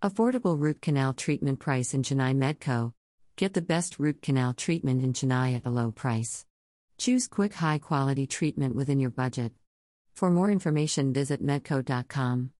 Affordable root canal treatment price in Chennai Meddco. Get the best root canal treatment in Chennai at a low price. Choose quick, high quality treatment within your budget. For more information, visit meddco.com.